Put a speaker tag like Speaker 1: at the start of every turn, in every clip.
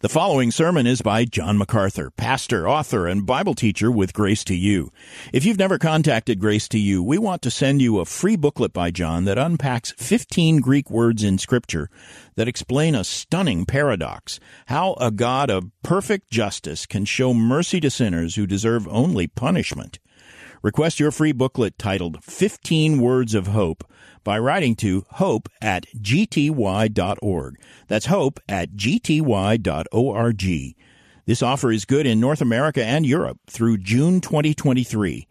Speaker 1: The following sermon is by John MacArthur, pastor, author, and Bible teacher with Grace to You. If you've never contacted Grace to You, we want to send you a free booklet by John that unpacks 15 Greek words in Scripture that explain a stunning paradox how a God of perfect justice can show mercy to sinners who deserve only punishment. Request your free booklet titled 15 Words of Hope by writing to hope at gty.org. That's hope at gty.org. This offer is good in North America and Europe through June 2023.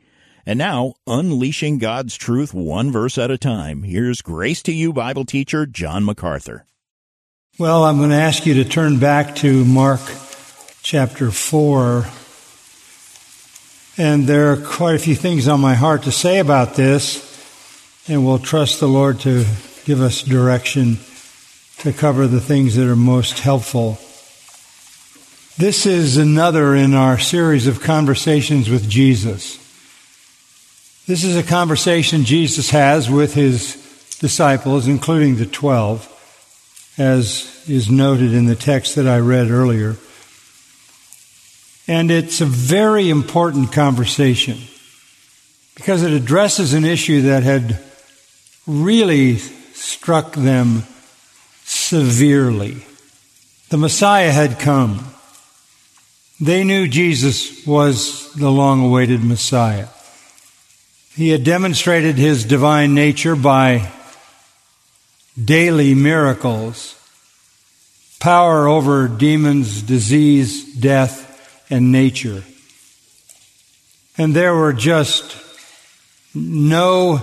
Speaker 1: And now, unleashing God's truth one verse at a time, here's Grace to You Bible teacher John MacArthur.
Speaker 2: Well, I'm going to ask you to turn back to Mark chapter 4. And there are quite a few things on my heart to say about this and we'll trust the Lord to give us direction to cover the things that are most helpful. This is another in our series of conversations with Jesus. This is a conversation Jesus has with his disciples, including the twelve, as is noted in the text that I read earlier. And it's a very important conversation because it addresses an issue that had really struck them severely. The Messiah had come. They knew Jesus was the long awaited Messiah. He had demonstrated his divine nature by daily miracles, power over demons, disease, death, and nature. And there were just no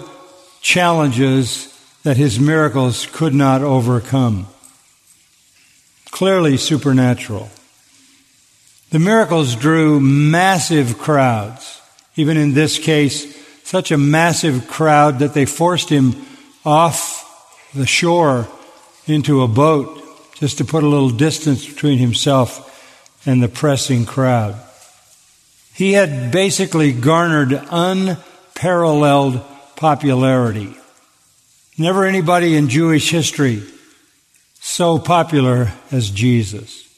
Speaker 2: challenges that his miracles could not overcome. Clearly supernatural. The miracles drew massive crowds. Even in this case, such a massive crowd that they forced him off the shore into a boat just to put a little distance between himself and the pressing crowd. He had basically garnered unparalleled popularity. Never anybody in Jewish history so popular as Jesus.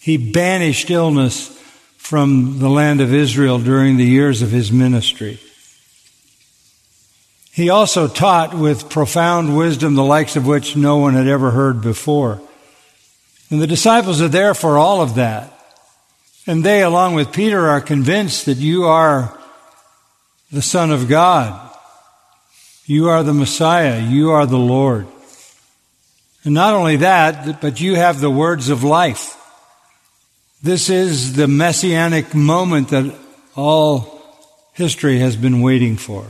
Speaker 2: He banished illness from the land of Israel during the years of his ministry. He also taught with profound wisdom, the likes of which no one had ever heard before. And the disciples are there for all of that. And they, along with Peter, are convinced that you are the Son of God. You are the Messiah. You are the Lord. And not only that, but you have the words of life. This is the messianic moment that all history has been waiting for.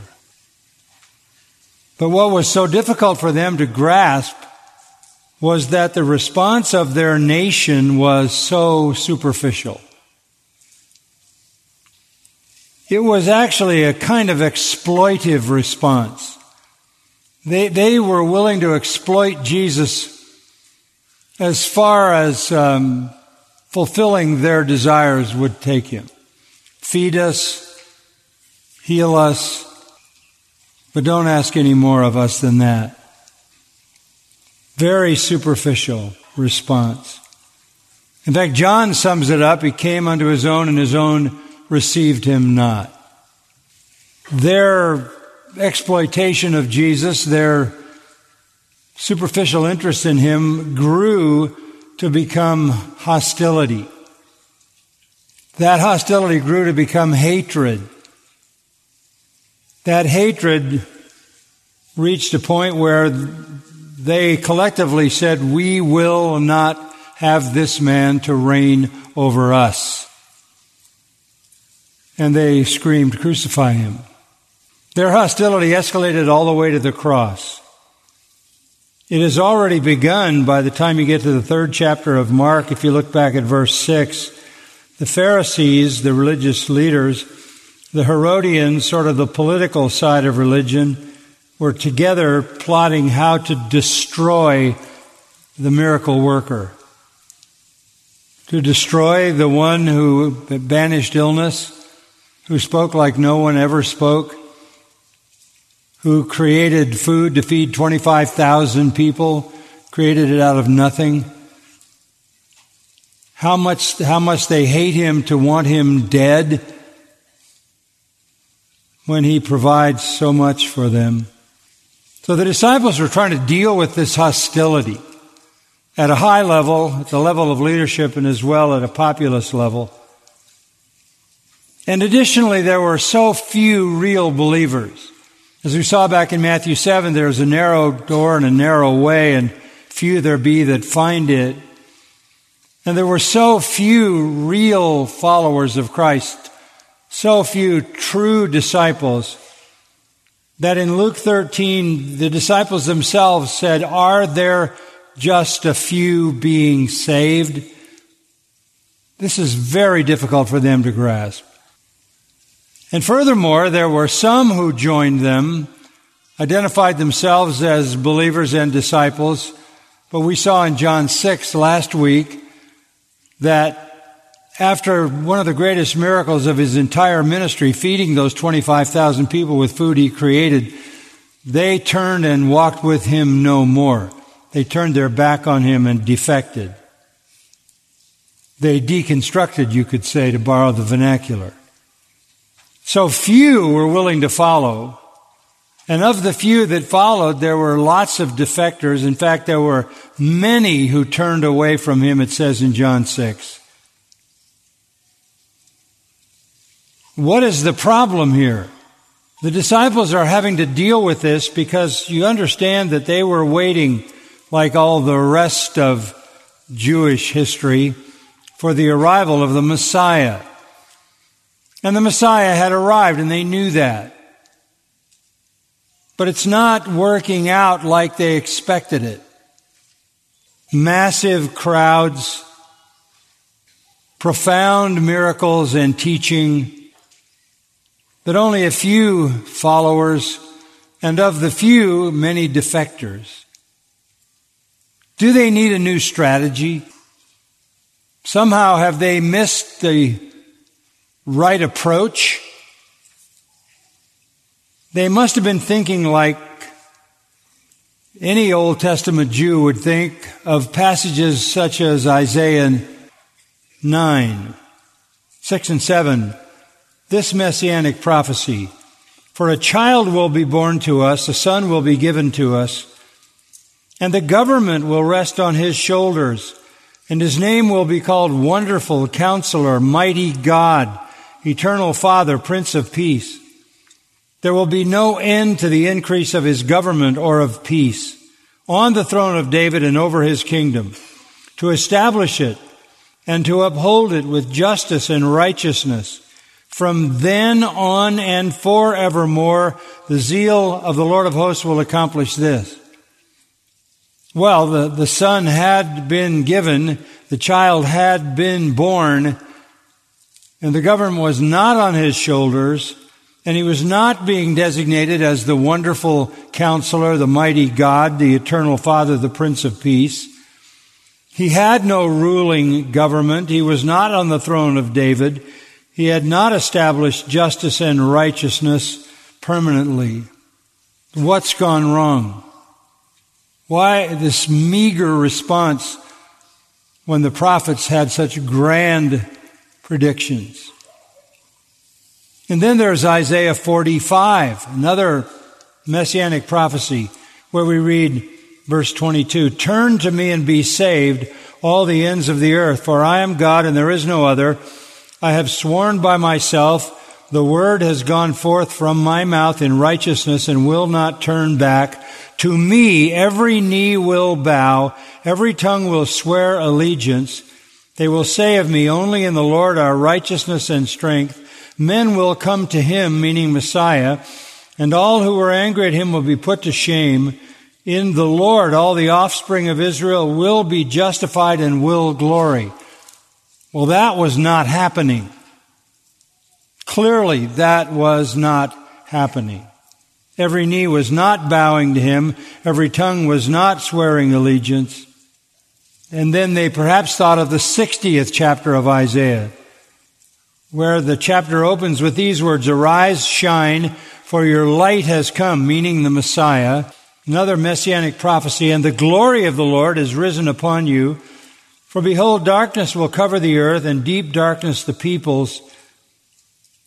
Speaker 2: But what was so difficult for them to grasp was that the response of their nation was so superficial. It was actually a kind of exploitive response. They, they were willing to exploit Jesus as far as um, fulfilling their desires would take him. Feed us, heal us, but don't ask any more of us than that. Very superficial response. In fact, John sums it up. He came unto his own, and his own received him not. Their exploitation of Jesus, their superficial interest in him grew to become hostility. That hostility grew to become hatred. That hatred reached a point where they collectively said, We will not have this man to reign over us. And they screamed, Crucify him. Their hostility escalated all the way to the cross. It has already begun by the time you get to the third chapter of Mark. If you look back at verse 6, the Pharisees, the religious leaders, the Herodians, sort of the political side of religion, were together plotting how to destroy the miracle worker. To destroy the one who banished illness, who spoke like no one ever spoke, who created food to feed 25,000 people, created it out of nothing. how much, how much they hate him to want him dead when he provides so much for them. So the disciples were trying to deal with this hostility at a high level, at the level of leadership, and as well at a populist level. And additionally, there were so few real believers. As we saw back in Matthew 7, there's a narrow door and a narrow way, and few there be that find it. And there were so few real followers of Christ, so few true disciples, that in Luke 13, the disciples themselves said, Are there just a few being saved? This is very difficult for them to grasp. And furthermore, there were some who joined them, identified themselves as believers and disciples, but we saw in John 6 last week that after one of the greatest miracles of his entire ministry, feeding those 25,000 people with food he created, they turned and walked with him no more. They turned their back on him and defected. They deconstructed, you could say, to borrow the vernacular. So few were willing to follow. And of the few that followed, there were lots of defectors. In fact, there were many who turned away from him, it says in John 6. What is the problem here? The disciples are having to deal with this because you understand that they were waiting, like all the rest of Jewish history, for the arrival of the Messiah. And the Messiah had arrived and they knew that. But it's not working out like they expected it. Massive crowds, profound miracles and teaching, but only a few followers, and of the few, many defectors. Do they need a new strategy? Somehow have they missed the right approach. They must have been thinking like any Old Testament Jew would think of passages such as Isaiah 9, 6 and 7. This messianic prophecy. For a child will be born to us, a son will be given to us, and the government will rest on his shoulders, and his name will be called Wonderful Counselor, Mighty God, eternal Father, Prince of Peace. There will be no end to the increase of his government or of peace on the throne of David and over his kingdom, to establish it and to uphold it with justice and righteousness. From then on and forevermore, the zeal of the Lord of hosts will accomplish this. Well, the, the son had been given, the child had been born, and the government was not on his shoulders, and he was not being designated as the wonderful counselor, the mighty God, the eternal Father, the Prince of Peace. He had no ruling government. He was not on the throne of David. He had not established justice and righteousness permanently. What's gone wrong? Why this meager response when the prophets had such grand predictions. And then there's Isaiah 45, another messianic prophecy, where we read verse 22 Turn to me and be saved, all the ends of the earth, for I am God and there is no other. I have sworn by myself, the word has gone forth from my mouth in righteousness and will not turn back. To me every knee will bow, every tongue will swear allegiance. They will say of me, only in the Lord are righteousness and strength. Men will come to him, meaning Messiah, and all who were angry at him will be put to shame. In the Lord, all the offspring of Israel will be justified and will glory. Well, that was not happening. Clearly, that was not happening. Every knee was not bowing to him. Every tongue was not swearing allegiance. And then they perhaps thought of the 60th chapter of Isaiah, where the chapter opens with these words, Arise, shine, for your light has come, meaning the Messiah. Another messianic prophecy, and the glory of the Lord is risen upon you. For behold, darkness will cover the earth and deep darkness the peoples.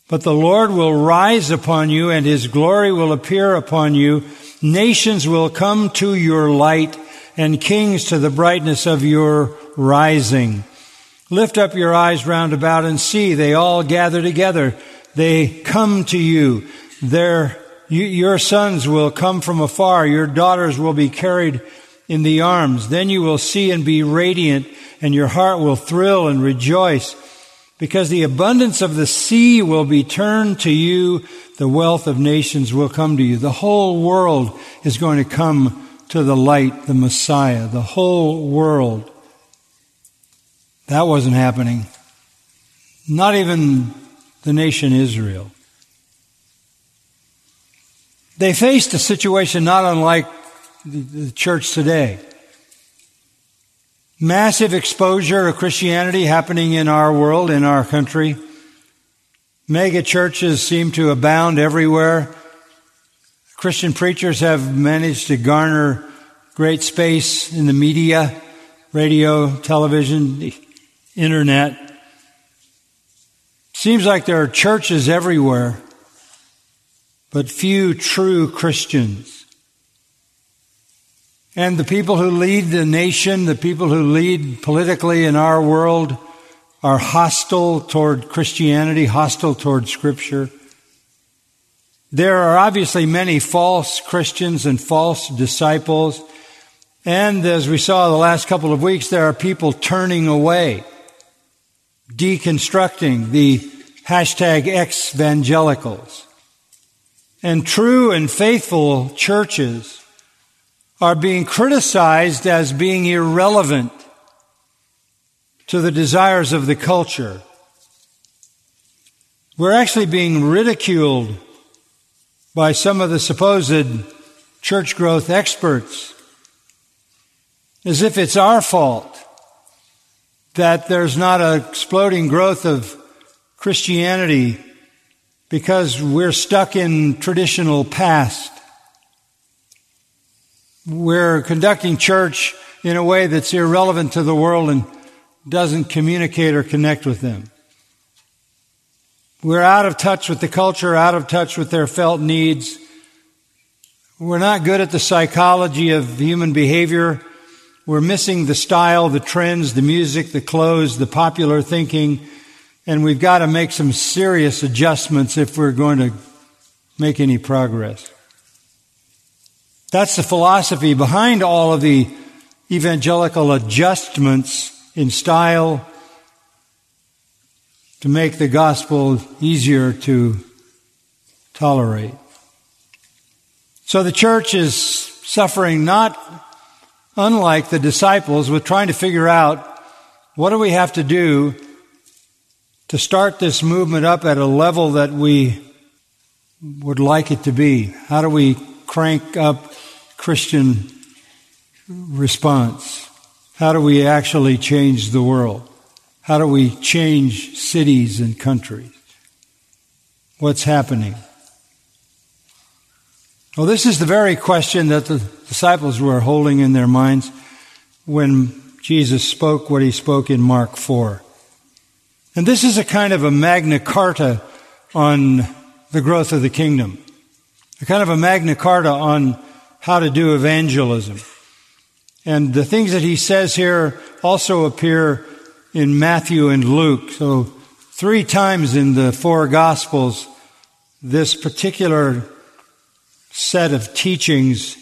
Speaker 2: But the Lord will rise upon you and his glory will appear upon you. Nations will come to your light and kings to the brightness of your rising. Lift up your eyes round about and see. They all gather together. They come to you. Their, you, your sons will come from afar. Your daughters will be carried in the arms. Then you will see and be radiant and your heart will thrill and rejoice because the abundance of the sea will be turned to you. The wealth of nations will come to you. The whole world is going to come to the light, the Messiah. The whole world. That wasn't happening. Not even the nation Israel. They faced a situation not unlike the church today. Massive exposure of Christianity happening in our world, in our country. Mega churches seem to abound everywhere. Christian preachers have managed to garner great space in the media, radio, television, internet. Seems like there are churches everywhere, but few true Christians. And the people who lead the nation, the people who lead politically in our world, are hostile toward Christianity, hostile toward Scripture. There are obviously many false Christians and false disciples. And as we saw the last couple of weeks, there are people turning away, deconstructing the hashtag ex-evangelicals. And true and faithful churches are being criticized as being irrelevant to the desires of the culture. We're actually being ridiculed by some of the supposed church growth experts as if it's our fault that there's not an exploding growth of Christianity because we're stuck in traditional past. We're conducting church in a way that's irrelevant to the world and doesn't communicate or connect with them. We're out of touch with the culture, out of touch with their felt needs. We're not good at the psychology of human behavior. We're missing the style, the trends, the music, the clothes, the popular thinking, and we've got to make some serious adjustments if we're going to make any progress. That's the philosophy behind all of the evangelical adjustments in style to make the gospel easier to tolerate. So the church is suffering not unlike the disciples with trying to figure out what do we have to do to start this movement up at a level that we would like it to be? How do we crank up Christian response? How do we actually change the world? How do we change cities and countries? What's happening? Well, this is the very question that the disciples were holding in their minds when Jesus spoke what he spoke in Mark 4. And this is a kind of a Magna Carta on the growth of the kingdom. A kind of a Magna Carta on how to do evangelism. And the things that he says here also appear in Matthew and Luke. So three times in the four gospels, this particular set of teachings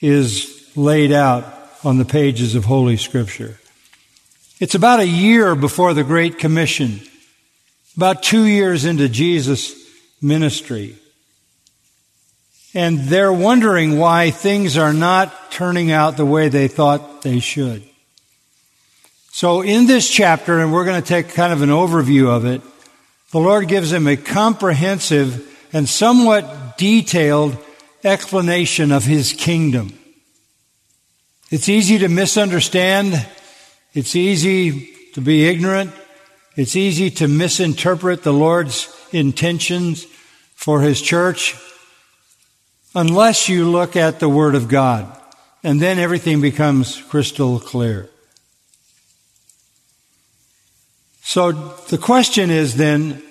Speaker 2: is laid out on the pages of Holy Scripture. It's about a year before the Great Commission, about two years into Jesus' ministry. And they're wondering why things are not turning out the way they thought they should. So in this chapter, and we're going to take kind of an overview of it, the Lord gives him a comprehensive and somewhat detailed explanation of His kingdom. It's easy to misunderstand. It's easy to be ignorant. It's easy to misinterpret the Lord's intentions for His church unless you look at the Word of God. And then everything becomes crystal clear. So the question is then,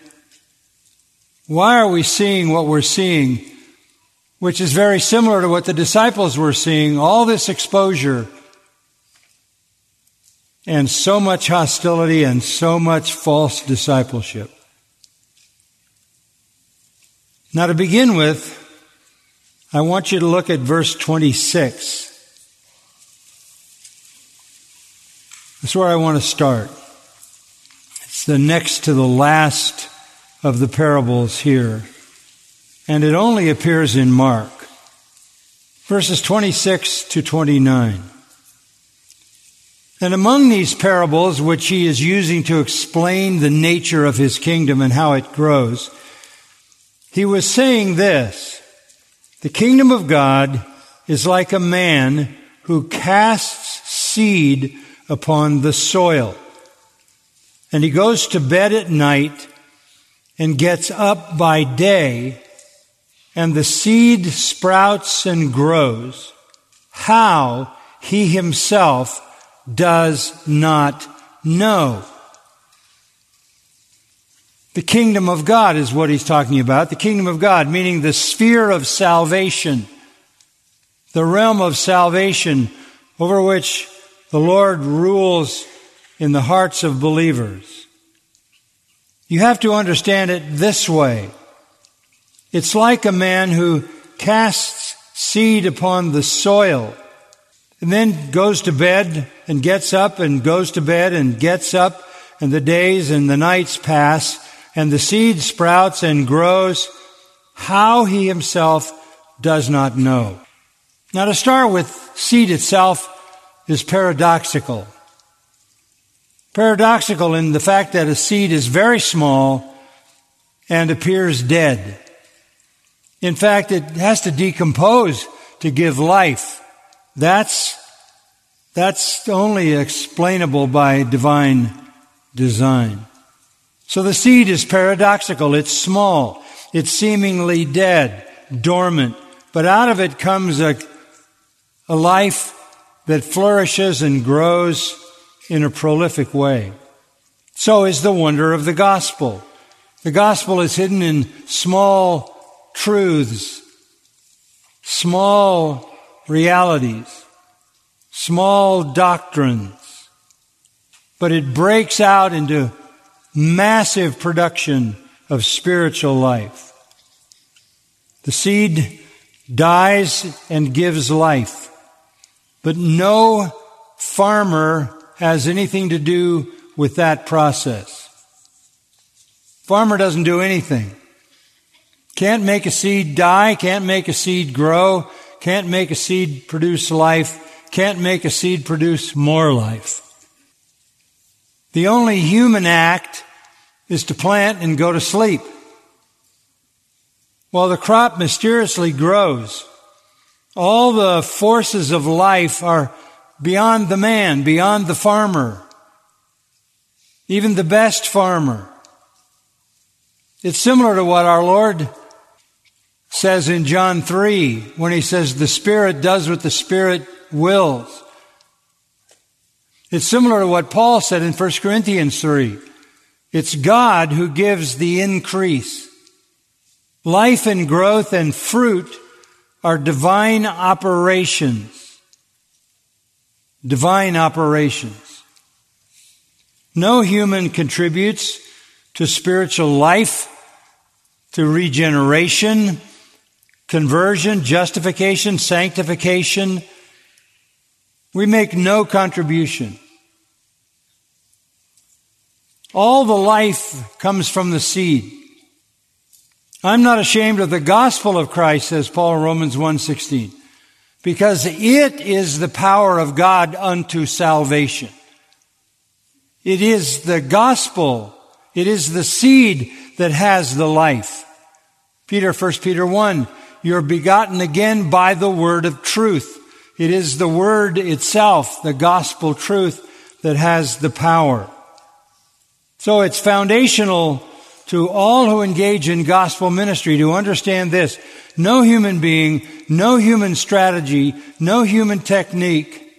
Speaker 2: why are we seeing what we're seeing, which is very similar to what the disciples were seeing, all this exposure and so much hostility and so much false discipleship? Now, to begin with, I want you to look at verse 26. That's where I want to start. The next to the last of the parables here. And it only appears in Mark. Verses 26 to 29. And among these parables, which he is using to explain the nature of his kingdom and how it grows, he was saying this The kingdom of God is like a man who casts seed upon the soil. And he goes to bed at night and gets up by day, and the seed sprouts and grows. How he himself does not know. The kingdom of God is what he's talking about. The kingdom of God, meaning the sphere of salvation, the realm of salvation over which the Lord rules in the hearts of believers. You have to understand it this way. It's like a man who casts seed upon the soil and then goes to bed and gets up and goes to bed and gets up and the days and the nights pass and the seed sprouts and grows, how he himself does not know. Now to start with, seed itself is paradoxical. Paradoxical in the fact that a seed is very small and appears dead. In fact, it has to decompose to give life. That's, that's only explainable by divine design. So the seed is paradoxical. It's small. It's seemingly dead, dormant. But out of it comes a, a life that flourishes and grows in a prolific way. So is the wonder of the gospel. The gospel is hidden in small truths, small realities, small doctrines, but it breaks out into massive production of spiritual life. The seed dies and gives life, but no farmer has anything to do with that process. Farmer doesn't do anything. Can't make a seed die, can't make a seed grow, can't make a seed produce life, can't make a seed produce more life. The only human act is to plant and go to sleep. While the crop mysteriously grows, all the forces of life are beyond the man, beyond the farmer, even the best farmer. It's similar to what our Lord says in John 3 when he says the Spirit does what the Spirit wills. It's similar to what Paul said in 1 Corinthians 3. It's God who gives the increase. Life and growth and fruit are divine operations. Divine operations. No human contributes to spiritual life, to regeneration, conversion, justification, sanctification. We make no contribution. All the life comes from the seed. I'm not ashamed of the gospel of Christ, says Paul Romans 1.16, because it is the power of God unto salvation. It is the gospel. It is the seed that has the life. Peter, 1 Peter 1, you're begotten again by the word of truth. It is the word itself, the gospel truth, that has the power. So it's foundational to all who engage in gospel ministry to understand this. No human being, no human strategy, no human technique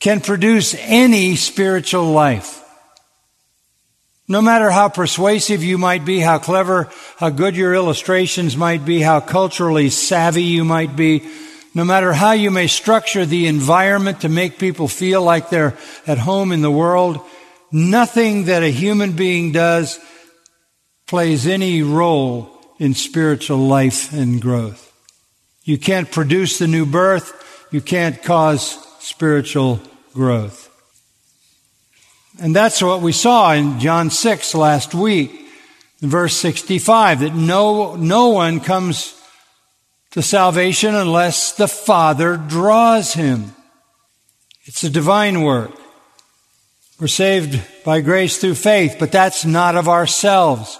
Speaker 2: can produce any spiritual life. No matter how persuasive you might be, how clever, how good your illustrations might be, how culturally savvy you might be, no matter how you may structure the environment to make people feel like they're at home in the world, nothing that a human being does plays any role in spiritual life and growth. You can't produce the new birth. You can't cause spiritual growth. And that's what we saw in John 6 last week, verse 65, that no, no one comes to salvation unless the Father draws him. It's a divine work. We're saved by grace through faith, but that's not of ourselves.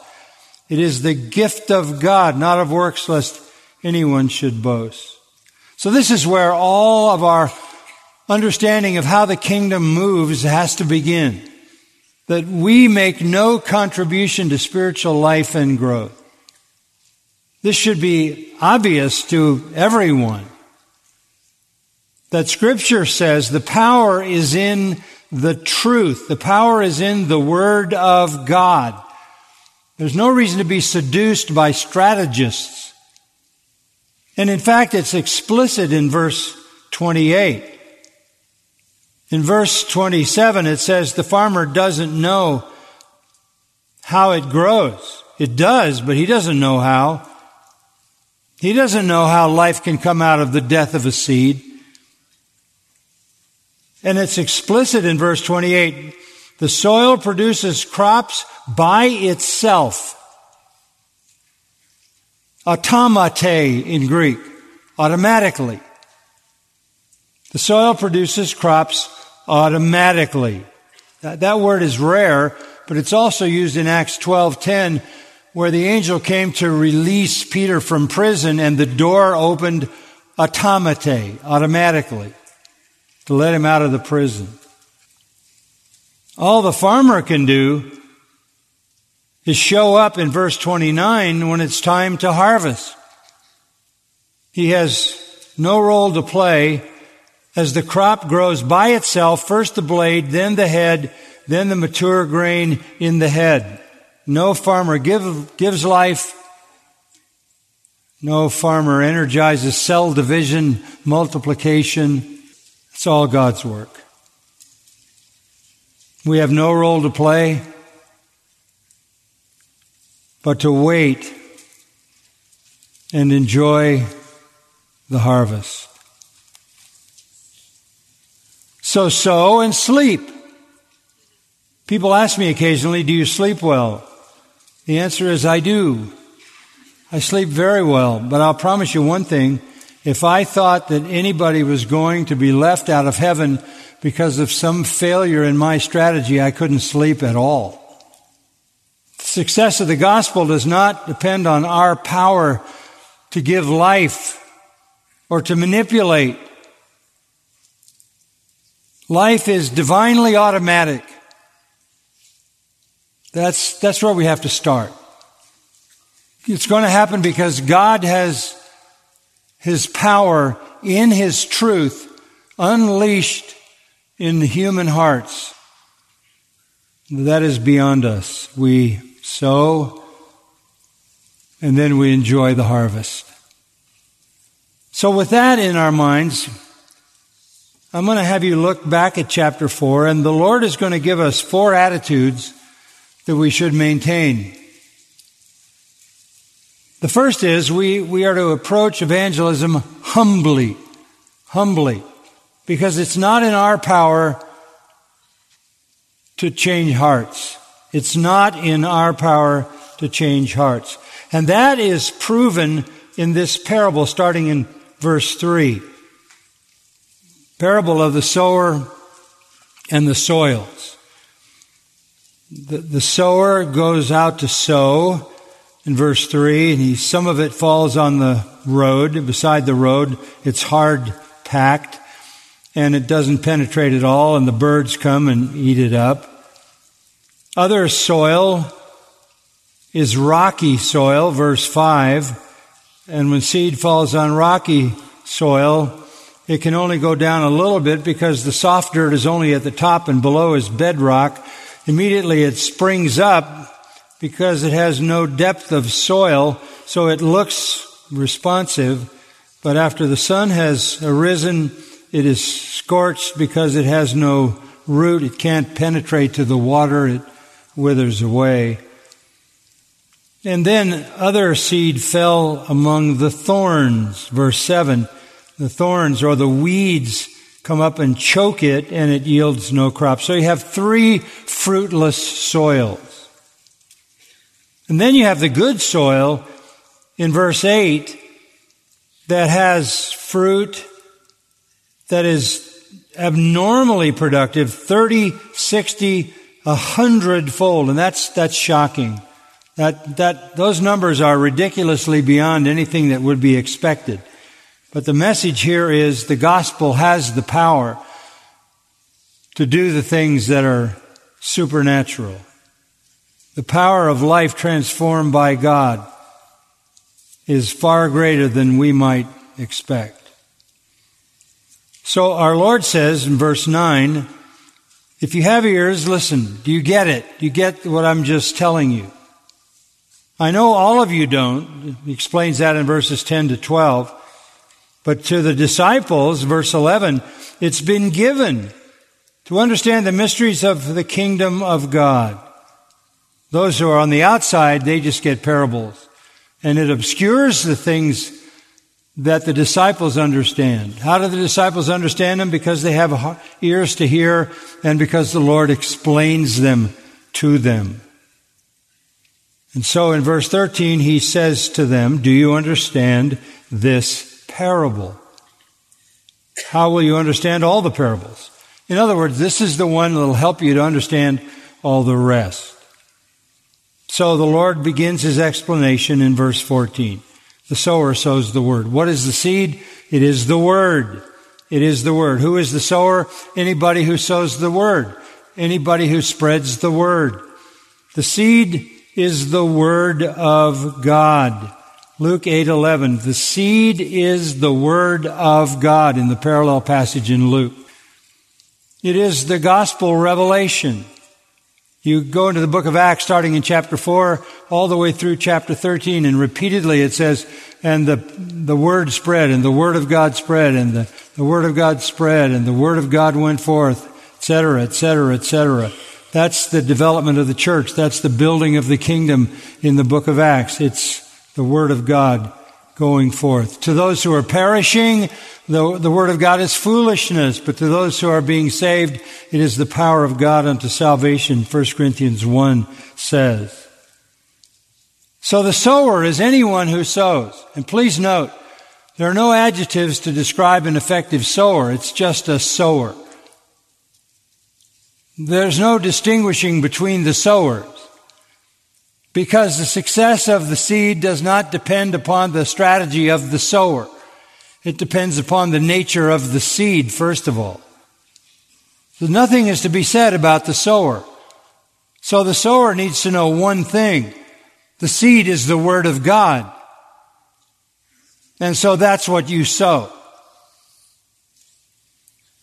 Speaker 2: It is the gift of God, not of works, lest anyone should boast. So this is where all of our understanding of how the kingdom moves has to begin. That we make no contribution to spiritual life and growth. This should be obvious to everyone. That scripture says the power is in the truth. The power is in the word of God. There's no reason to be seduced by strategists. And in fact, it's explicit in verse 28. In verse 27, it says the farmer doesn't know how it grows. It does, but he doesn't know how. He doesn't know how life can come out of the death of a seed. And it's explicit in verse 28. The soil produces crops by itself. Automate in Greek. Automatically. The soil produces crops automatically. That, that word is rare, but it's also used in Acts 12:10 where the angel came to release Peter from prison and the door opened automate, automatically, to let him out of the prison. All the farmer can do is show up in verse 29 when it's time to harvest. He has no role to play as the crop grows by itself, first the blade, then the head, then the mature grain in the head. No farmer give, gives life. No farmer energizes cell division, multiplication. It's all God's work. We have no role to play, but to wait and enjoy the harvest. So sow and sleep. People ask me occasionally, do you sleep well? The answer is I do. I sleep very well, but I'll promise you one thing. If I thought that anybody was going to be left out of heaven because of some failure in my strategy, I couldn't sleep at all. The success of the gospel does not depend on our power to give life or to manipulate Life is divinely automatic. That's, that's where we have to start. It's going to happen because God has His power in His truth unleashed in the human hearts. That is beyond us. We sow and then we enjoy the harvest. So with that in our minds, I'm going to have you look back at chapter 4, and the Lord is going to give us four attitudes that we should maintain. The first is we, we are to approach evangelism humbly, humbly, because it's not in our power to change hearts. It's not in our power to change hearts. And that is proven in this parable starting in verse 3 parable of the sower and the soils. The, the sower goes out to sow in verse 3, and he, some of it falls on the road, beside the road. It's hard packed, and it doesn't penetrate at all, and the birds come and eat it up. Other soil is rocky soil, verse 5, and when seed falls on rocky soil, it can only go down a little bit because the soft dirt is only at the top and below is bedrock. immediately it springs up because it has no depth of soil, so it looks responsive. But after the sun has arisen, it is scorched because it has no root. It can't penetrate to the water. It withers away. And then other seed fell among the thorns. Verse 7. The thorns or the weeds come up and choke it and it yields no crop. So you have three fruitless soils. And then you have the good soil in verse 8 that has fruit that is abnormally productive, 30, 60, 100 fold. And that's, that's shocking. That, that, those numbers are ridiculously beyond anything that would be expected. But the message here is the gospel has the power to do the things that are supernatural. The power of life transformed by God is far greater than we might expect. So our Lord says in verse 9, if you have ears, listen. Do you get it? Do you get what I'm just telling you? I know all of you don't. He explains that in verses 10 to 12. But to the disciples, verse 11, it's been given to understand the mysteries of the kingdom of God. Those who are on the outside, they just get parables. And it obscures the things that the disciples understand. How do the disciples understand them? Because they have ears to hear and because the Lord explains them to them. And so in verse 13, he says to them, Do you understand this parable? How will you understand all the parables? In other words, this is the one that will help you to understand all the rest. So the Lord begins his explanation in verse 14. The sower sows the word. What is the seed? It is the word. It is the word. Who is the sower? Anybody who sows the word. Anybody who spreads the word. The seed is the word of God. Luke 8:11. The seed is the word of God in the parallel passage in Luke. It is the gospel revelation. You go into the book of Acts starting in chapter 4 all the way through chapter 13 and repeatedly it says, and the, the word spread and the word of God spread and the, the word of God spread and the word of God went forth, etc., etc., etc. That's the development of the church. That's the building of the kingdom in the book of Acts. It's the word of God going forth. To those who are perishing, the, the word of God is foolishness, but to those who are being saved, it is the power of God unto salvation, 1 Corinthians 1 says. So the sower is anyone who sows. And please note, there are no adjectives to describe an effective sower. It's just a sower. There's no distinguishing between the sowers. Because the success of the seed does not depend upon the strategy of the sower. It depends upon the nature of the seed, first of all. So nothing is to be said about the sower. So the sower needs to know one thing. The seed is the Word of God. And so that's what you sow.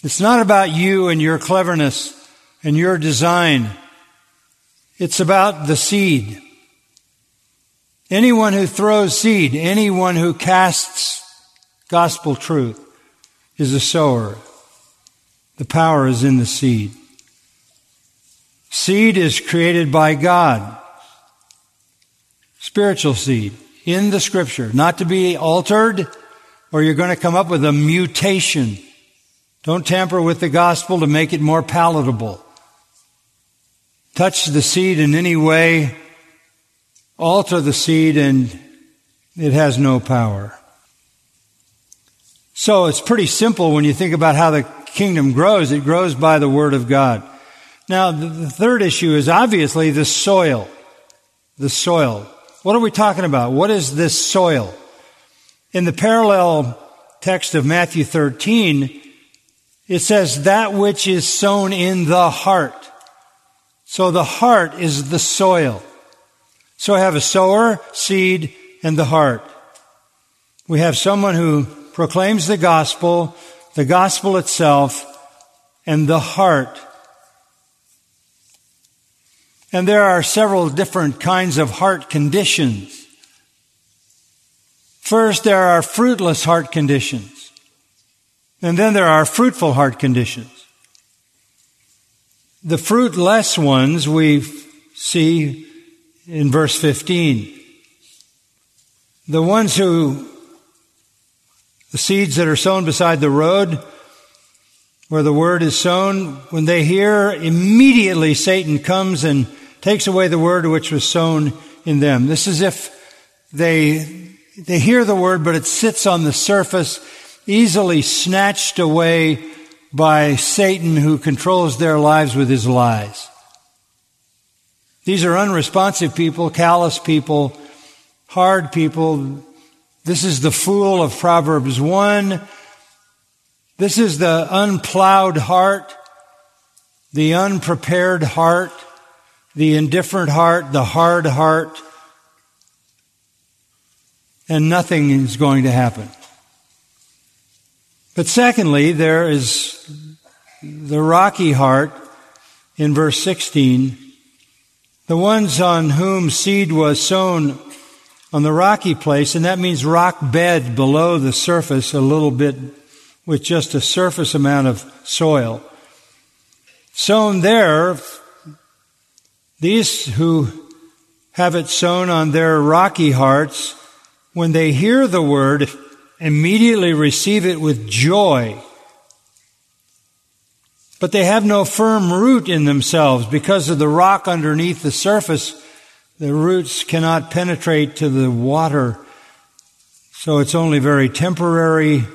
Speaker 2: It's not about you and your cleverness and your design. It's about the seed. Anyone who throws seed, anyone who casts gospel truth is a sower. The power is in the seed. Seed is created by God. Spiritual seed in the scripture, not to be altered or you're going to come up with a mutation. Don't tamper with the gospel to make it more palatable. Touch the seed in any way, alter the seed, and it has no power. So it's pretty simple when you think about how the kingdom grows. It grows by the word of God. Now, the third issue is obviously the soil. The soil. What are we talking about? What is this soil? In the parallel text of Matthew 13, it says that which is sown in the heart. So the heart is the soil. So I have a sower, seed, and the heart. We have someone who proclaims the gospel, the gospel itself, and the heart And there are several different kinds of heart conditions. First, there are fruitless heart conditions. And then there are fruitful heart conditions. The fruitless ones we see in verse 15. The ones who, the seeds that are sown beside the road, where the word is sown, when they hear, immediately Satan comes and takes away the word which was sown in them. This is if they, they hear the word, but it sits on the surface, easily snatched away by Satan who controls their lives with his lies. These are unresponsive people, callous people, hard people. This is the fool of Proverbs 1. This is the unplowed heart, the unprepared heart, the indifferent heart, the hard heart, and nothing is going to happen. But secondly, there is the rocky heart in verse 16, the ones on whom seed was sown on the rocky place, and that means rock bed below the surface a little bit with just a surface amount of soil. Sown there, these who have it sown on their rocky hearts, when they hear the word, immediately receive it with joy. But they have no firm root in themselves because of the rock underneath the surface. The roots cannot penetrate to the water. So it's only very temporary.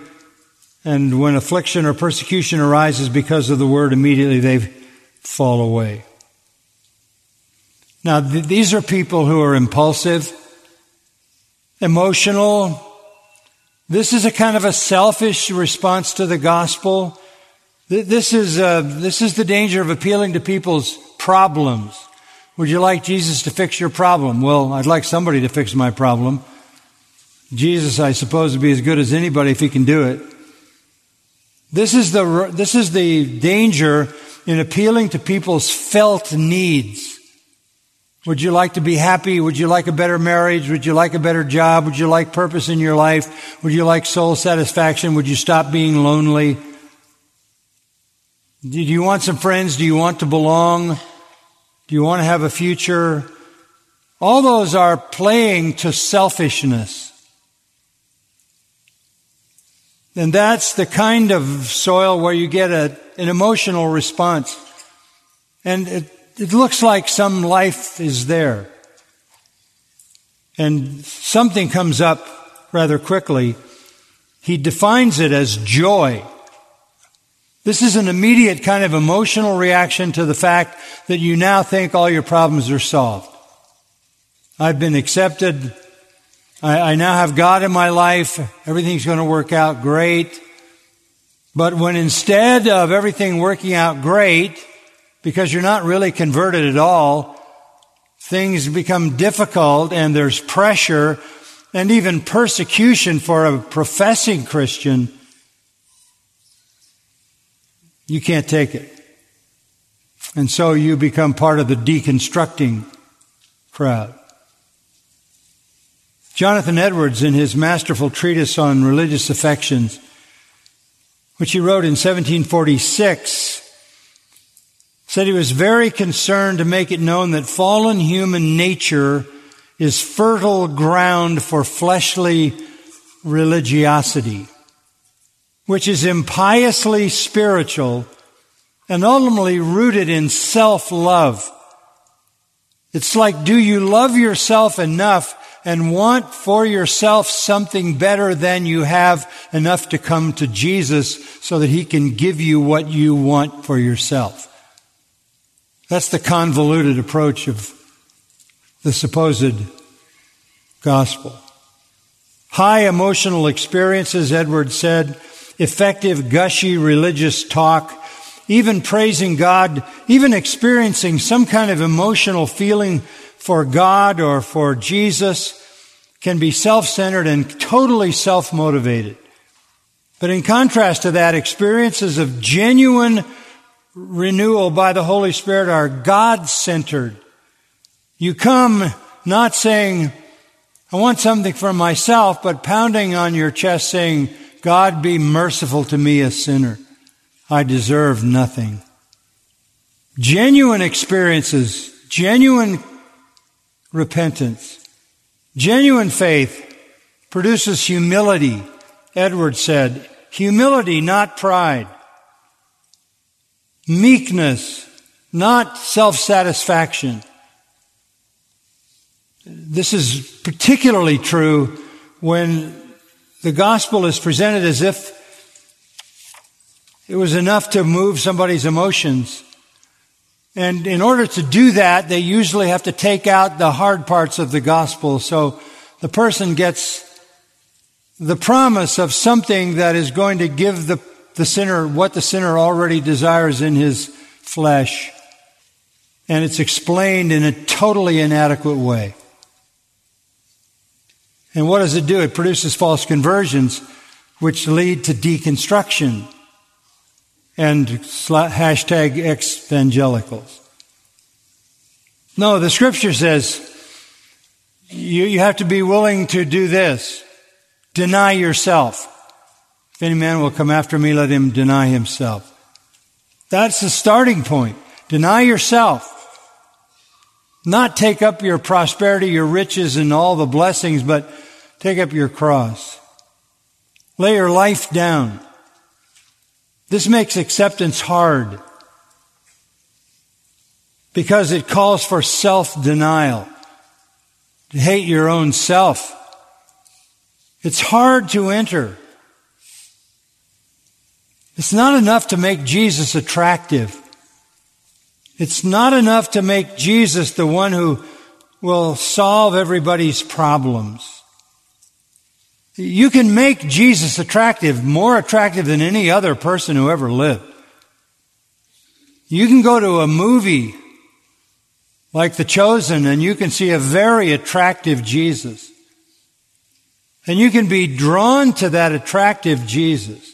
Speaker 2: And when affliction or persecution arises because of the word, immediately they fall away. Now, th- these are people who are impulsive, emotional, this is a kind of a selfish response to the gospel. This is, uh, this is the danger of appealing to people's problems. Would you like Jesus to fix your problem? Well, I'd like somebody to fix my problem. Jesus, I suppose, would be as good as anybody if he can do it. This is the, this is the danger in appealing to people's felt needs. Would you like to be happy? Would you like a better marriage? Would you like a better job? Would you like purpose in your life? Would you like soul satisfaction? Would you stop being lonely? Do you want some friends? Do you want to belong? Do you want to have a future? All those are playing to selfishness. And that's the kind of soil where you get a, an emotional response. And it, it looks like some life is there. And something comes up rather quickly. He defines it as joy. This is an immediate kind of emotional reaction to the fact that you now think all your problems are solved. I've been accepted. I, I now have God in my life. Everything's going to work out great. But when instead of everything working out great, because you're not really converted at all. Things become difficult and there's pressure and even persecution for a professing Christian. You can't take it. And so you become part of the deconstructing crowd. Jonathan Edwards, in his masterful treatise on religious affections, which he wrote in 1746, said he was very concerned to make it known that fallen human nature is fertile ground for fleshly religiosity, which is impiously spiritual and ultimately rooted in self-love. It's like, do you love yourself enough and want for yourself something better than you have enough to come to Jesus so that he can give you what you want for yourself? That's the convoluted approach of the supposed gospel. High emotional experiences, Edwards said, effective, gushy religious talk, even praising God, even experiencing some kind of emotional feeling for God or for Jesus can be self-centered and totally self-motivated. But in contrast to that, experiences of genuine renewal by the Holy Spirit are God centered You come not saying, I want something for myself, but pounding on your chest saying, God be merciful to me, a sinner. I deserve nothing. Genuine experiences, genuine repentance, genuine faith produces humility. Edwards said, humility, not pride. Meekness, not self-satisfaction. This is particularly true when the gospel is presented as if it was enough to move somebody's emotions. And in order to do that, they usually have to take out the hard parts of the gospel. So the person gets the promise of something that is going to give the, the sinner what the sinner already desires in his flesh. And it's explained in a totally inadequate way. And what does it do? It produces false conversions, which lead to deconstruction and hashtag exvangelicals. No, the scripture says you, you have to be willing to do this. Deny yourself. If any man will come after me, let him deny himself. That's the starting point. Deny yourself. Not take up your prosperity, your riches, and all the blessings, but Take up your cross. Lay your life down. This makes acceptance hard because it calls for self-denial. To hate your own self. It's hard to enter. It's not enough to make Jesus attractive. It's not enough to make Jesus the one who will solve everybody's problems. You can make Jesus attractive, more attractive than any other person who ever lived. You can go to a movie like The Chosen and you can see a very attractive Jesus. And you can be drawn to that attractive Jesus,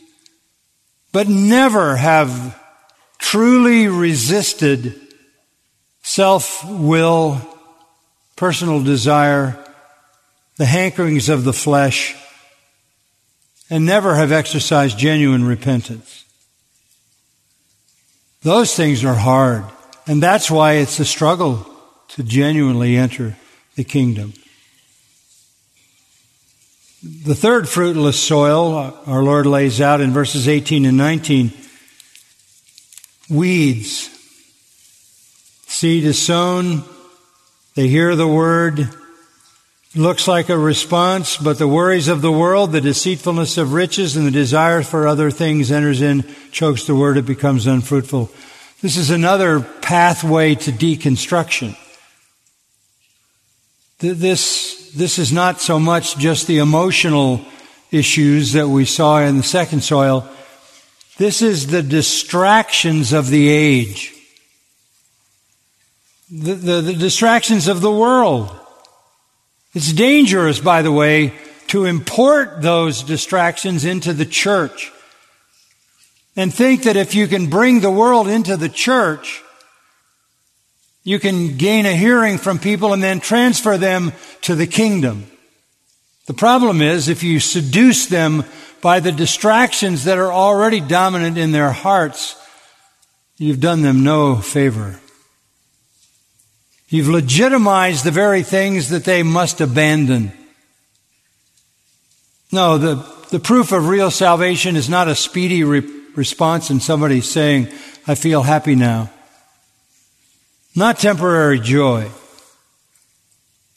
Speaker 2: but never have truly resisted self-will, personal desire, the hankerings of the flesh, and never have exercised genuine repentance. Those things are hard. And that's why it's a struggle to genuinely enter the kingdom. The third fruitless soil our Lord lays out in verses 18 and 19 weeds. Seed is sown, they hear the word, looks like a response, but the worries of the world, the deceitfulness of riches, and the desire for other things enters in, chokes the word, it becomes unfruitful. This is another pathway to deconstruction. This, this is not so much just the emotional issues that we saw in the second soil. This is the distractions of the age. The, the, the distractions of the world. It's dangerous, by the way, to import those distractions into the church and think that if you can bring the world into the church, you can gain a hearing from people and then transfer them to the kingdom. The problem is if you seduce them by the distractions that are already dominant in their hearts, you've done them no favor. You've legitimized the very things that they must abandon. No, the, the proof of real salvation is not a speedy re- response in somebody saying, I feel happy now. Not temporary joy.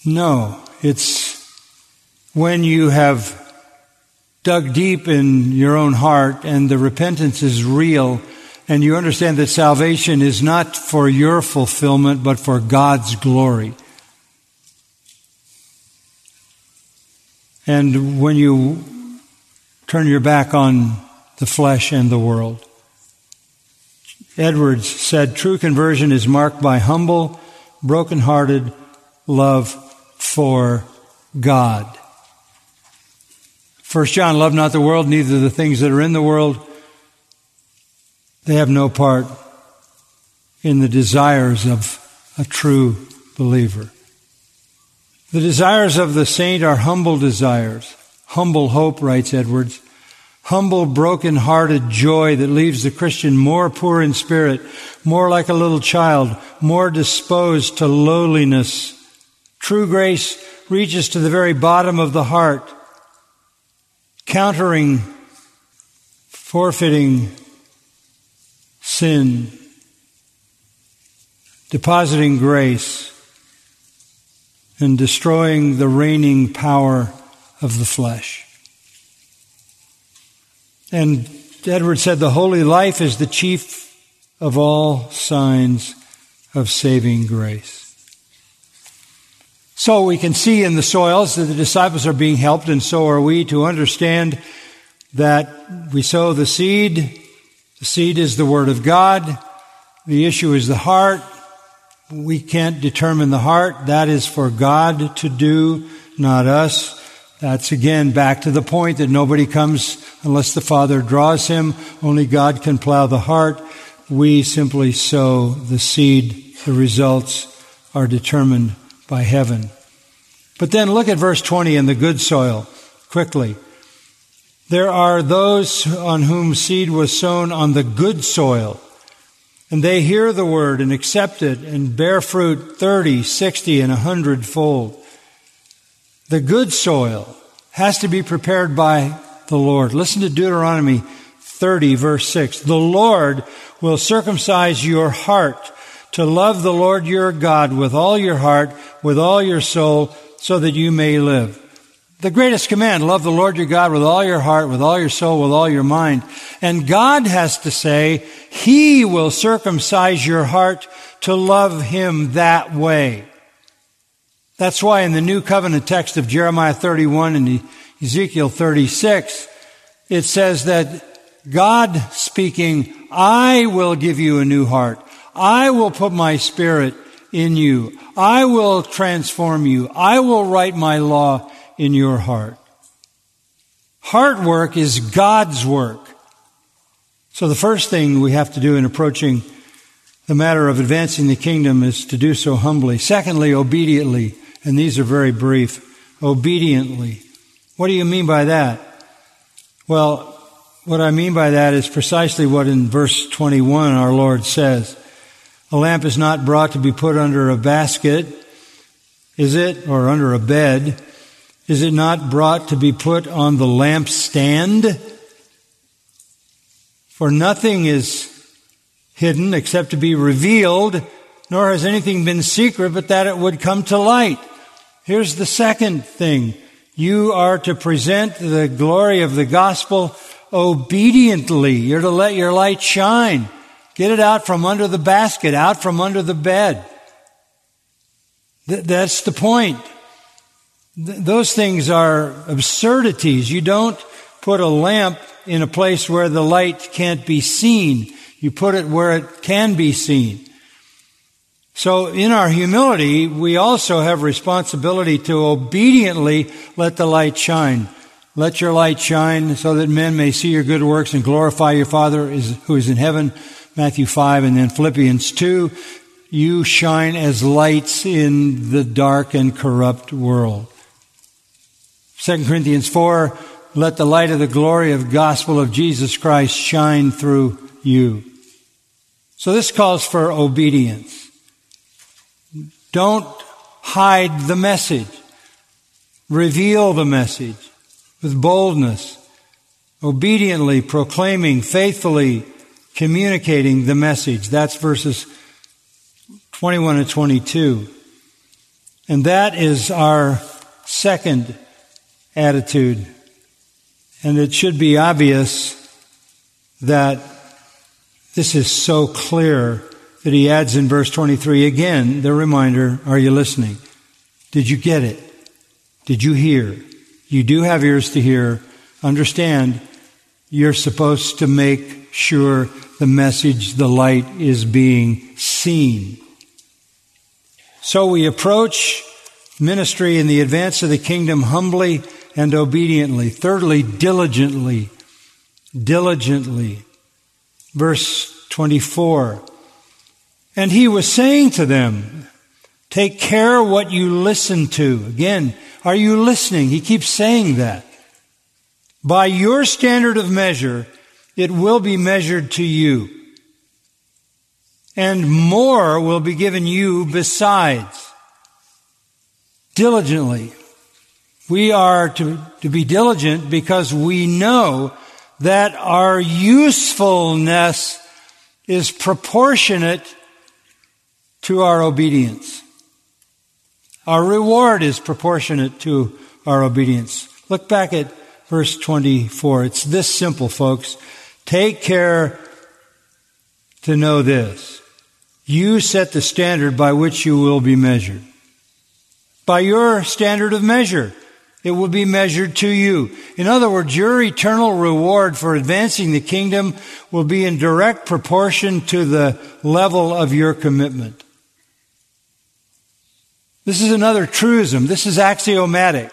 Speaker 2: No, it's when you have dug deep in your own heart and the repentance is real and you understand that salvation is not for your fulfillment, but for God's glory. And when you turn your back on the flesh and the world, Edwards said true conversion is marked by humble, broken-hearted love for God. First John, love not the world, neither the things that are in the world. They have no part in the desires of a true believer. The desires of the saint are humble desires. Humble hope, writes Edwards. Humble, broken-hearted joy that leaves the Christian more poor in spirit, more like a little child, more disposed to lowliness. True grace reaches to the very bottom of the heart, countering, forfeiting sin, depositing grace, and destroying the reigning power of the flesh. And Edwards said the holy life is the chief of all signs of saving grace. So we can see in the soils that the disciples are being helped, and so are we to understand that we sow the seed. The seed is the Word of God. The issue is the heart. We can't determine the heart. That is for God to do, not us. That's again back to the point that nobody comes unless the Father draws him. Only God can plow the heart. We simply sow the seed. The results are determined by heaven. But then look at verse 20 in the good soil quickly. There are those on whom seed was sown on the good soil, and they hear the word and accept it and bear fruit 30, 60, and 100 fold. The good soil has to be prepared by the Lord. Listen to Deuteronomy 30, verse 6. The Lord will circumcise your heart to love the Lord your God with all your heart, with all your soul, so that you may live. The greatest command, love the Lord your God with all your heart, with all your soul, with all your mind. And God has to say, He will circumcise your heart to love Him that way. That's why in the New Covenant text of Jeremiah 31 and Ezekiel 36, it says that God speaking, I will give you a new heart. I will put my spirit in you. I will transform you. I will write my law in your heart. Heart work is God's work. So the first thing we have to do in approaching the matter of advancing the kingdom is to do so humbly. Secondly, obediently. And these are very brief. Obediently. What do you mean by that? Well, what I mean by that is precisely what in verse 21 our Lord says. A lamp is not brought to be put under a basket, is it? Or under a bed. Is it not brought to be put on the lampstand? For nothing is hidden except to be revealed, nor has anything been secret but that it would come to light. Here's the second thing. You are to present the glory of the gospel obediently. You're to let your light shine. Get it out from under the basket, out from under the bed. Th- that's the point. Th- those things are absurdities. You don't put a lamp in a place where the light can't be seen. You put it where it can be seen. So in our humility, we also have responsibility to obediently let the light shine. Let your light shine so that men may see your good works and glorify your Father who is in heaven. Matthew 5 and then Philippians 2, you shine as lights in the dark and corrupt world. 2 Corinthians 4, let the light of the glory of gospel of Jesus Christ shine through you. So this calls for obedience. Don't hide the message. Reveal the message with boldness, obediently proclaiming faithfully communicating the message. That's verses 21 and 22. And that is our second attitude. And it should be obvious that this is so clear that he adds in verse 23 again the reminder, are you listening? Did you get it? Did you hear? You do have ears to hear. Understand, you're supposed to make sure the message, the light is being seen. So we approach ministry in the advance of the kingdom humbly and obediently. Thirdly, diligently. Diligently. Verse 24. And he was saying to them, Take care what you listen to. Again, are you listening? He keeps saying that. By your standard of measure, it will be measured to you. And more will be given you besides. Diligently. We are to, to be diligent because we know that our usefulness is proportionate to our obedience. Our reward is proportionate to our obedience. Look back at verse 24. It's this simple, folks. Take care to know this. You set the standard by which you will be measured. By your standard of measure. It will be measured to you. In other words, your eternal reward for advancing the kingdom will be in direct proportion to the level of your commitment. This is another truism. This is axiomatic.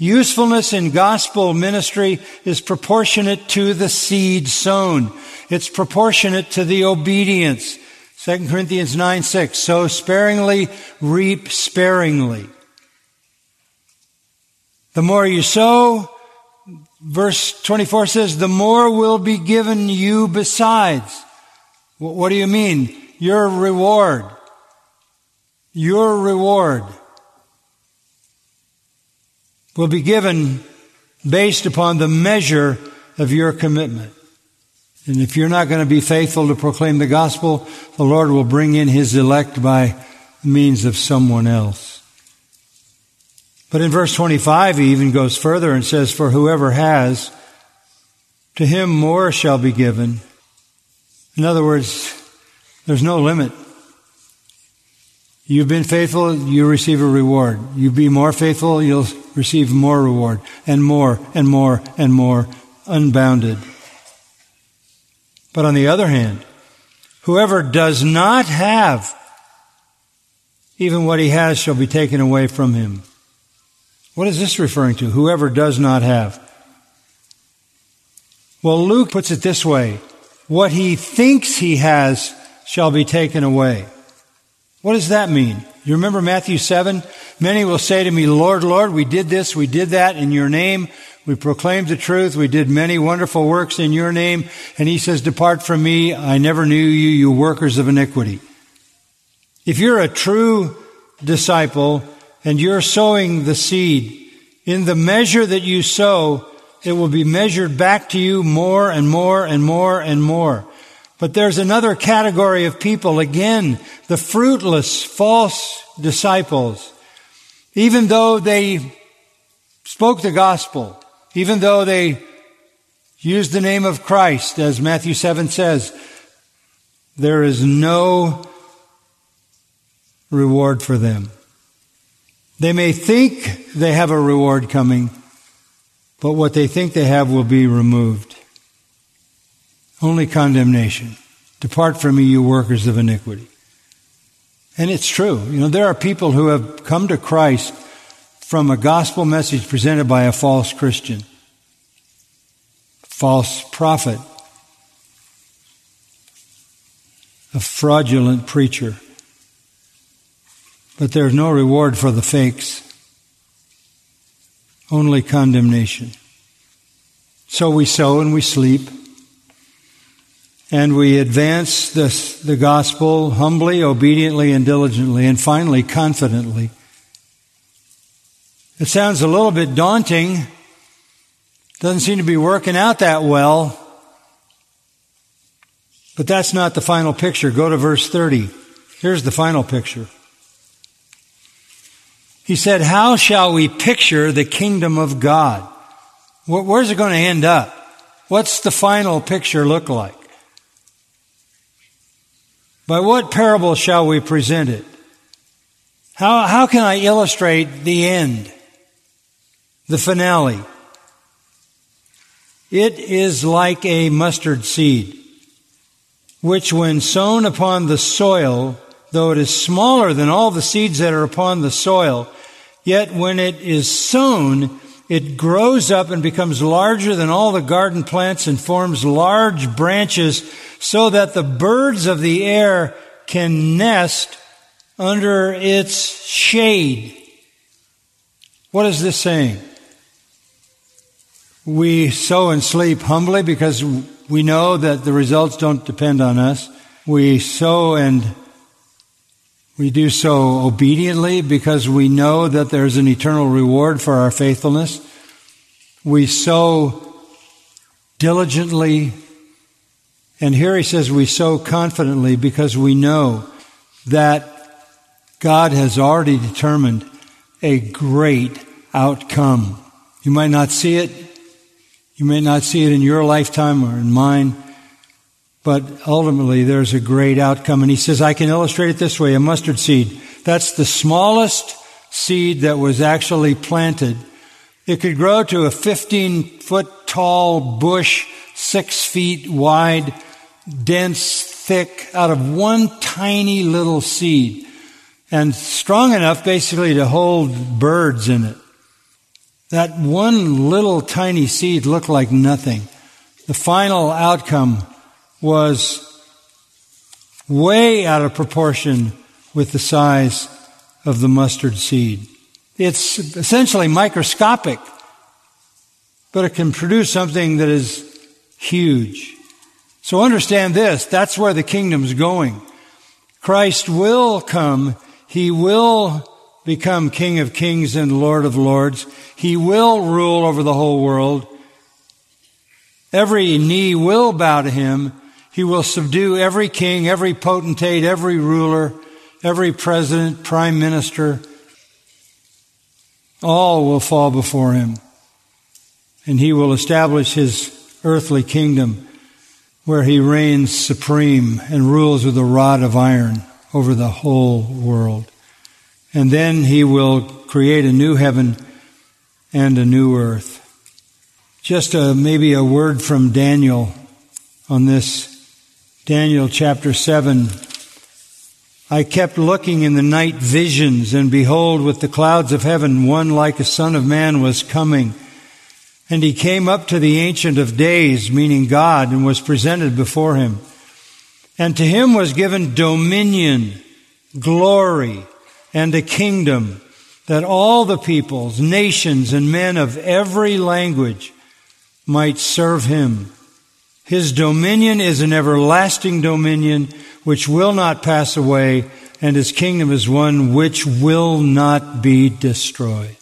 Speaker 2: Usefulness in gospel ministry is proportionate to the seed sown. It's proportionate to the obedience. 2 Corinthians 9, 6. Sow sparingly, reap sparingly. The more you sow, verse 24 says, the more will be given you besides. What do you mean? Your reward. Your reward will be given based upon the measure of your commitment. And if you're not going to be faithful to proclaim the gospel, the Lord will bring in his elect by means of someone else. But in verse 25, he even goes further and says, For whoever has, to him more shall be given. In other words, there's no limit. You've been faithful, you receive a reward. You be more faithful, you'll receive more reward, and more, and more, and more, unbounded. But on the other hand, whoever does not have, even what he has shall be taken away from him. What is this referring to? Whoever does not have. Well, Luke puts it this way what he thinks he has shall be taken away. What does that mean? You remember Matthew 7? Many will say to me, Lord, Lord, we did this, we did that in your name. We proclaimed the truth. We did many wonderful works in your name. And he says, Depart from me. I never knew you, you workers of iniquity. If you're a true disciple, and you're sowing the seed, in the measure that you sow, it will be measured back to you more and more and more and more. But there's another category of people, again, the fruitless, false disciples. Even though they spoke the gospel, even though they used the name of Christ, as Matthew 7 says, there is no reward for them. They may think they have a reward coming, but what they think they have will be removed. Only condemnation. Depart from me, you workers of iniquity. And it's true. You know, there are people who have come to Christ from a gospel message presented by a false Christian, false prophet, a fraudulent preacher. But there's no reward for the fakes, only condemnation. So we sow and we sleep, and we advance the, the gospel humbly, obediently, and diligently, and finally confidently. It sounds a little bit daunting. Doesn't seem to be working out that well. But that's not the final picture. Go to verse 30. Here's the final picture. He said, How shall we picture the kingdom of God? Where's it going to end up? What's the final picture look like? By what parable shall we present it? How, how can I illustrate the end? The finale? It is like a mustard seed, which when sown upon the soil, though it is smaller than all the seeds that are upon the soil, Yet when it is sown, it grows up and becomes larger than all the garden plants and forms large branches so that the birds of the air can nest under its shade. What is this saying? We sow and sleep humbly because we know that the results don't depend on us. We sow and we do so obediently because we know that there's an eternal reward for our faithfulness. We sow diligently. And here he says we sow confidently because we know that God has already determined a great outcome. You might not see it. You may not see it in your lifetime or in mine. But ultimately, there's a great outcome. And he says, I can illustrate it this way a mustard seed. That's the smallest seed that was actually planted. It could grow to a 15 foot tall bush, six feet wide, dense, thick, out of one tiny little seed. And strong enough basically to hold birds in it. That one little tiny seed looked like nothing. The final outcome was way out of proportion with the size of the mustard seed. It's essentially microscopic, but it can produce something that is huge. So understand this, that's where the kingdom's going. Christ will come, He will become King of kings and Lord of lords. He will rule over the whole world. Every knee will bow to Him, he will subdue every king, every potentate, every ruler, every president, prime minister. All will fall before him. And he will establish his earthly kingdom where he reigns supreme and rules with a rod of iron over the whole world. And then he will create a new heaven and a new earth. Just a, maybe a word from Daniel on this Daniel chapter 7. I kept looking in the night visions, and behold, with the clouds of heaven, one like a son of man was coming. And he came up to the Ancient of Days, meaning God, and was presented before him. And to him was given dominion, glory, and a kingdom that all the peoples, nations, and men of every language might serve him. His dominion is an everlasting dominion which will not pass away, and his kingdom is one which will not be destroyed.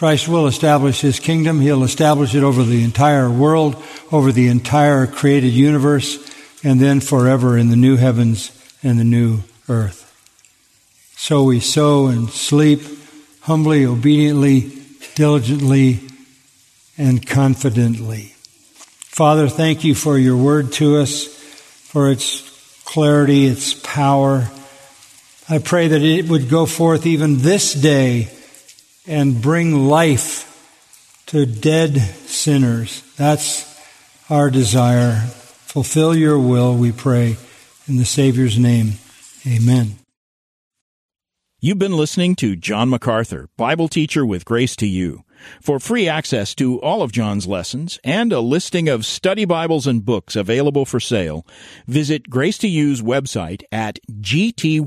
Speaker 2: Christ will establish his kingdom. He'll establish it over the entire world, over the entire created universe, and then forever in the new heavens and the new earth. So we sow and sleep humbly, obediently, diligently, and confidently. Father, thank you for your word to us, for its clarity, its power. I pray that it would go forth even this day and bring life to dead sinners. That's our desire. Fulfill your will, we pray, in the Savior's name. Amen.
Speaker 1: You've been listening to John MacArthur, Bible teacher with Grace to You. For free access to all of John's lessons and a listing of study Bibles and books available for sale, visit Grace to You's website at gty.org.